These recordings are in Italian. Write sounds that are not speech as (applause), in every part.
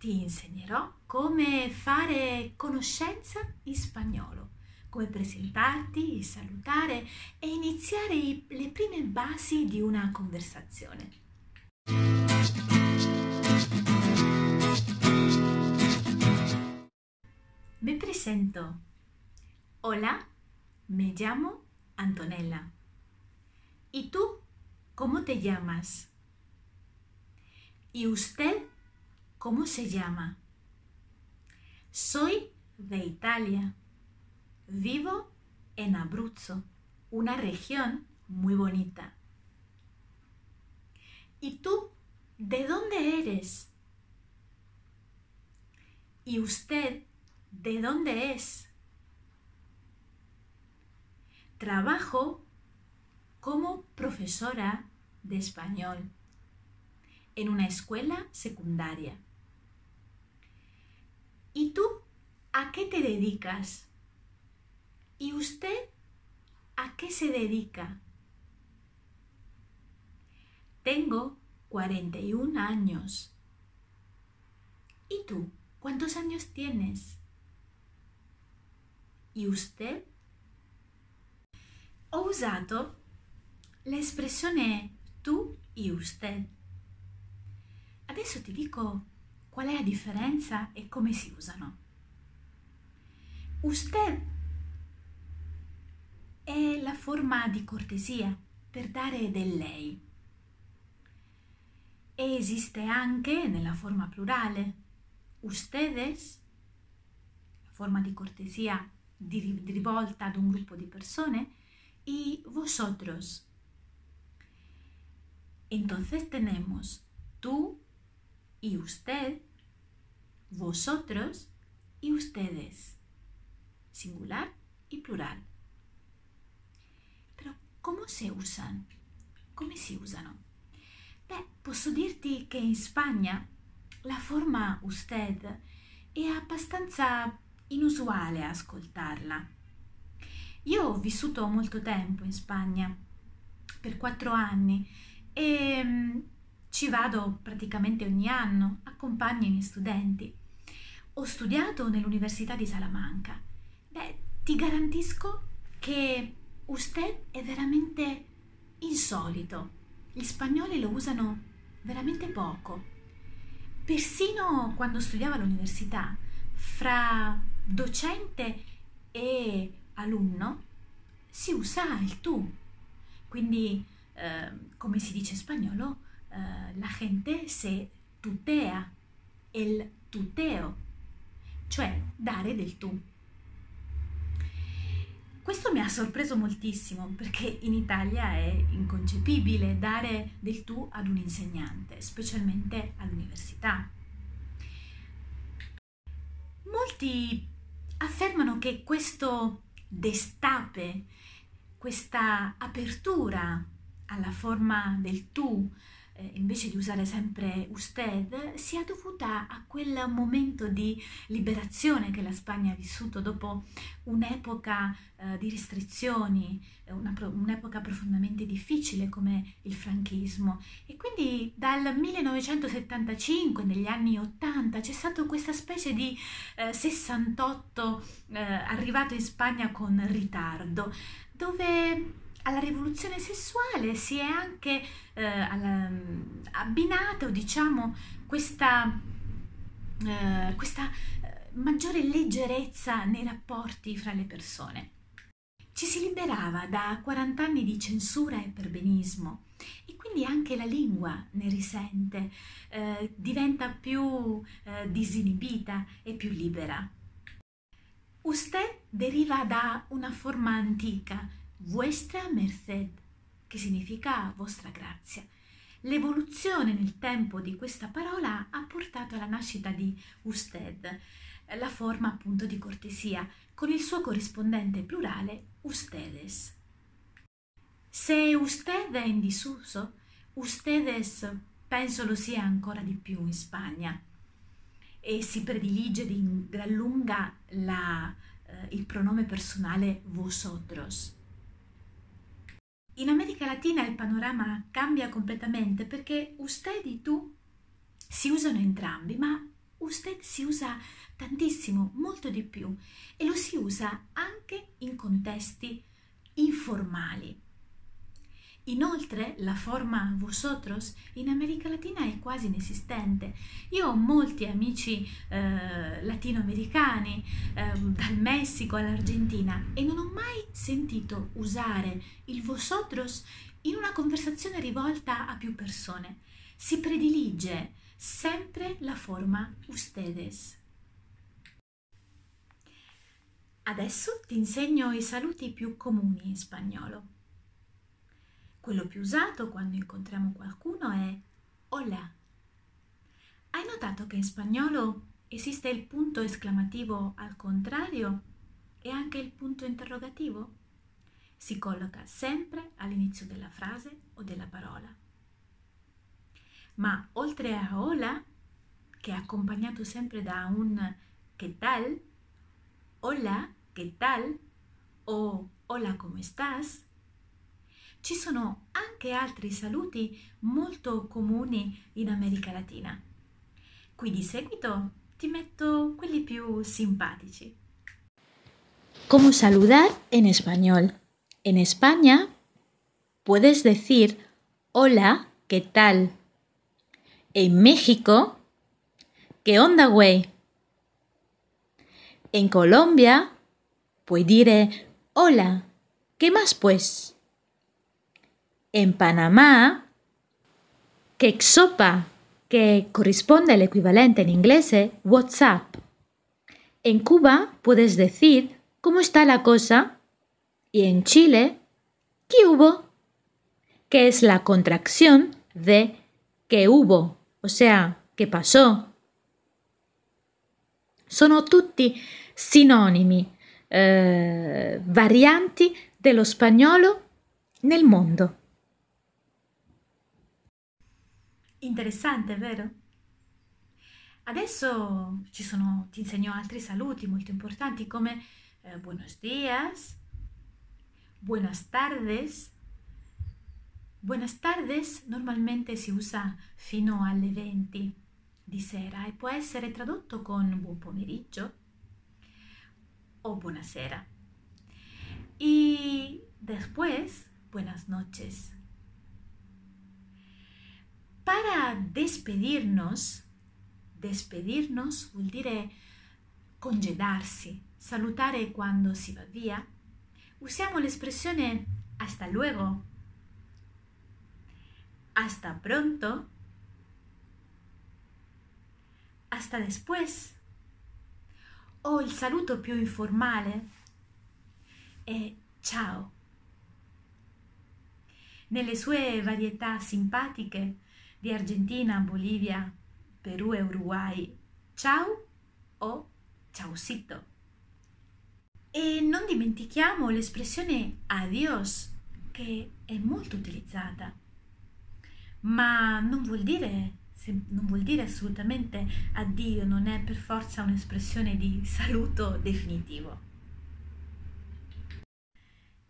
ti insegnerò come fare conoscenza in spagnolo, come presentarti, salutare e iniziare le prime basi di una conversazione. Me presento. Hola, me llamo Antonella. ¿Y tú cómo te llamas? ¿Y usted cómo se llama? Soy de Italia. Vivo en Abruzzo, una región muy bonita. ¿Y tú de dónde eres? ¿Y usted de dónde es? Trabajo como profesora de español en una escuela secundaria. ¿Y tú a qué te dedicas? ¿Y usted a qué se dedica? Tengo 41 años. ¿Y tú cuántos años tienes? ¿Y usted? Ho usato l'espressione tu e usted. Adesso ti dico qual è la differenza e come si usano. Usted è la forma di cortesia per dare del lei. E esiste anche nella forma plurale. Ustedes, la forma di cortesia di rivolta ad un gruppo di persone, e vosotros. Entonces tenemos tú y usted, vosotros y ustedes, singular y plural. Però come si usano? Come si usano? Beh, posso dirti che in Spagna la forma usted è abbastanza inusuale ascoltarla. Io ho vissuto molto tempo in Spagna, per quattro anni, e ci vado praticamente ogni anno, accompagno i miei studenti. Ho studiato nell'Università di Salamanca. Beh, ti garantisco che usted è veramente insolito. Gli spagnoli lo usano veramente poco. Persino quando studiavo all'università, fra docente e alunno si usa il tu. Quindi, eh, come si dice in spagnolo, eh, la gente se tutea, il tuteo, cioè dare del tu. Questo mi ha sorpreso moltissimo perché in Italia è inconcepibile dare del tu ad un insegnante, specialmente all'università. Molti affermano che questo destape, questa apertura alla forma del tu, eh, invece di usare sempre usted, sia dovuta a quel momento di liberazione che la Spagna ha vissuto dopo un'epoca eh, di restrizioni, una, un'epoca profondamente difficile come il franchismo. E quindi dal 1975, negli anni 80, c'è stata questa specie di eh, 68 eh, arrivato in Spagna con ritardo, dove alla rivoluzione sessuale si è anche eh, alla, abbinato, diciamo, questa, eh, questa eh, maggiore leggerezza nei rapporti fra le persone. Ci si liberava da 40 anni di censura e perbenismo e quindi anche la lingua ne risente, eh, diventa più eh, disinibita e più libera. Usted deriva da una forma antica, vuestra merced, che significa vostra grazia. L'evoluzione nel tempo di questa parola ha portato alla nascita di usted, la forma appunto di cortesia, con il suo corrispondente plurale ustedes. Se usted è in disuso, ustedes penso lo sia ancora di più in Spagna e si predilige di gran lunga la, eh, il pronome personale vosotros. In America Latina il panorama cambia completamente perché usted e tu si usano entrambi, ma usted si usa tantissimo, molto di più e lo si usa anche in contesti informali. Inoltre la forma vosotros in America Latina è quasi inesistente. Io ho molti amici eh, latinoamericani, eh, dal Messico all'Argentina, e non ho mai sentito usare il vosotros in una conversazione rivolta a più persone. Si predilige sempre la forma ustedes. Adesso ti insegno i saluti più comuni in spagnolo. Quello più usato quando incontriamo qualcuno è hola. Hai notato che in spagnolo esiste il punto esclamativo al contrario e anche il punto interrogativo? Si colloca sempre all'inizio della frase o della parola. Ma oltre a hola, che è accompagnato sempre da un che tal, hola, che tal o hola, come estás, ci sono anche altri saluti molto comuni in America Latina. Qui di seguito ti metto quelli più simpatici. ¿Cómo saludar en español? En España puedes decir hola, ¿qué tal? En México, ¿qué onda, güey? En Colombia, puoi dire hola, ¿qué más pues? En Panamá, che sopa, que corresponde al equivalente en inglés WhatsApp. En Cuba puedes decir ¿cómo está la cosa? Y en Chile, ¿qué hubo? Que es la contracción de que hubo, o sea, che pasó. Sono tutti sinonimi, eh, varianti dello spagnolo nel mondo. Interessante, vero? Adesso ci sono, ti insegno altri saluti molto importanti come eh, buenos días, buenas tardes. Buenas tardes normalmente si usa fino alle 20 di sera e può essere tradotto con buon pomeriggio o buonasera. Y después, buenas noches. Despedirnos, despedirnos vuol dire congedarsi, salutare quando si va via, usiamo l'espressione hasta luego, hasta pronto, hasta después. O il saluto più informale è ciao. Nelle sue varietà simpatiche di Argentina, Bolivia, Perù e Uruguay. Ciao o ciausito. E non dimentichiamo l'espressione adios, che è molto utilizzata, ma non vuol dire non vuol dire assolutamente addio, non è per forza un'espressione di saluto definitivo.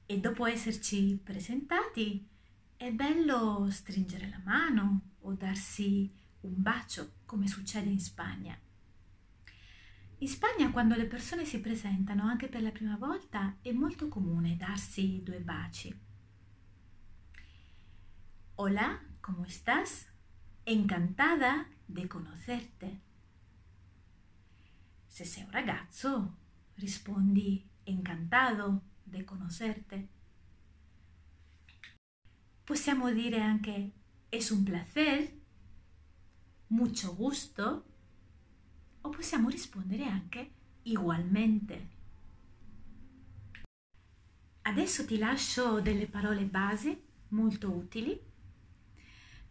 E dopo esserci presentati, è bello stringere la mano o darsi un bacio, come succede in Spagna. In Spagna, quando le persone si presentano anche per la prima volta, è molto comune darsi due baci. Hola, ¿cómo estás? Encantada de conocerte. Se sei un ragazzo, rispondi encantado de conocerte. Possiamo dire anche es un placer, mucho gusto, o possiamo rispondere anche ugualmente. Adesso ti lascio delle parole base molto utili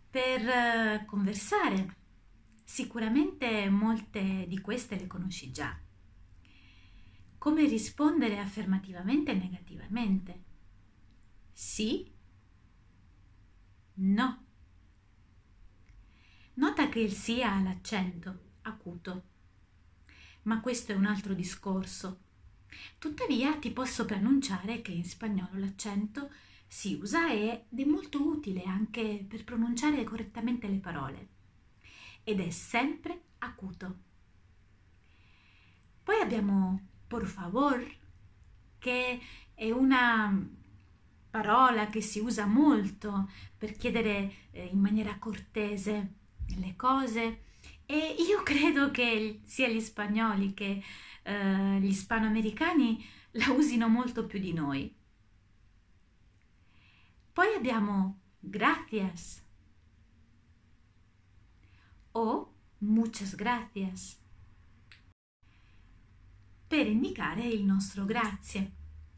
per eh, conversare. Sicuramente molte di queste le conosci già. Come rispondere affermativamente e negativamente? Sì No. Nota che il sia ha l'accento acuto, ma questo è un altro discorso. Tuttavia ti posso preannunciare che in spagnolo l'accento si usa ed è molto utile anche per pronunciare correttamente le parole ed è sempre acuto. Poi abbiamo por favor, che è una parola che si usa molto per chiedere eh, in maniera cortese le cose e io (laughs) credo che sia gli spagnoli che eh, gli ispanoamericani la usino molto più di noi. Poi abbiamo gracias o muchas gracias per indicare il nostro grazie.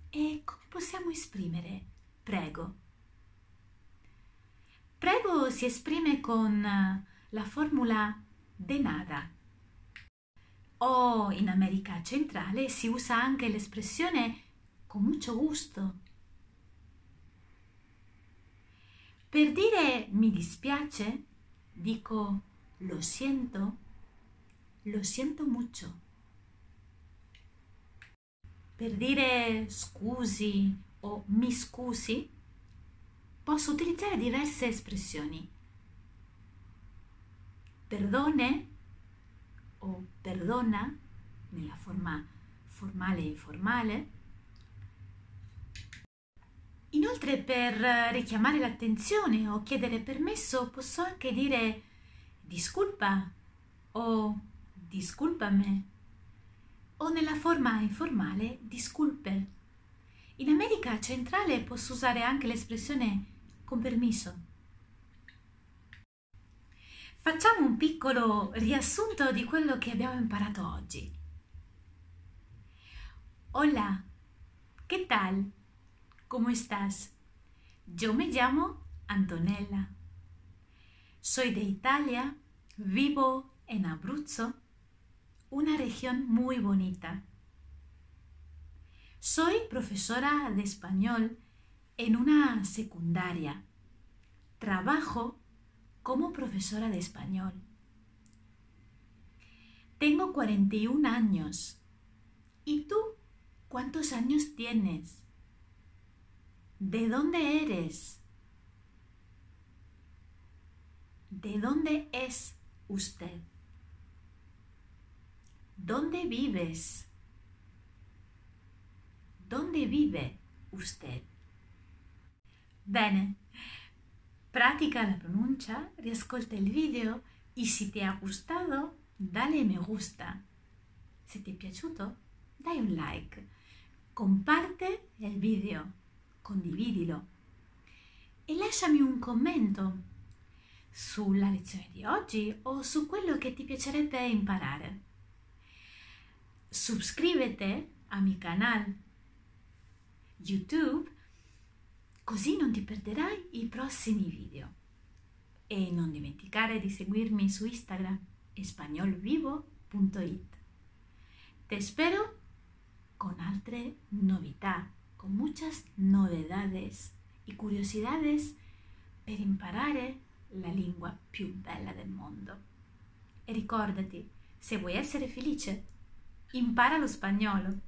E come possiamo esprimere prego? Prego si esprime con la formula de nada. O in America centrale si usa anche l'espressione con mucho gusto. Per dire mi dispiace, dico lo siento, lo siento mucho. Per dire scusi o mi scusi, posso utilizzare diverse espressioni. Perdone o perdona nella forma formale e informale. Inoltre per richiamare l'attenzione o chiedere permesso posso anche dire disculpa o disculpame o nella forma informale disculpe. In America centrale posso usare anche l'espressione con permesso. Facciamo un piccolo riassunto di quello che abbiamo imparato oggi. Hola, ¿qué tal? ¿Cómo estás? Yo me llamo Antonella. Soy de Italia Vivo en Abruzzo, una región muy bonita. Soy profesora de español en una secundaria. Trabajo como profesora de español. Tengo 41 años. ¿Y tú cuántos años tienes? ¿De dónde eres? ¿De dónde es usted? ¿Dónde vives? ¿Dónde vive usted? Pratica la pronuncia, riascolta il video e se ti ha gustato, dale me gusta. Se ti è piaciuto, dai un like, comparte il video, condividilo e lasciami un commento sulla lezione di oggi o su quello che ti piacerebbe imparare. Suscríbete a mi canal YouTube così non ti perderai i prossimi video. E non dimenticare di seguirmi su Instagram españolvivo.it. Te espero con altre novità, con muchas novedades y curiosidades per imparare la lingua più bella del mondo. E ricordati, se vuoi essere felice, impara lo spagnolo.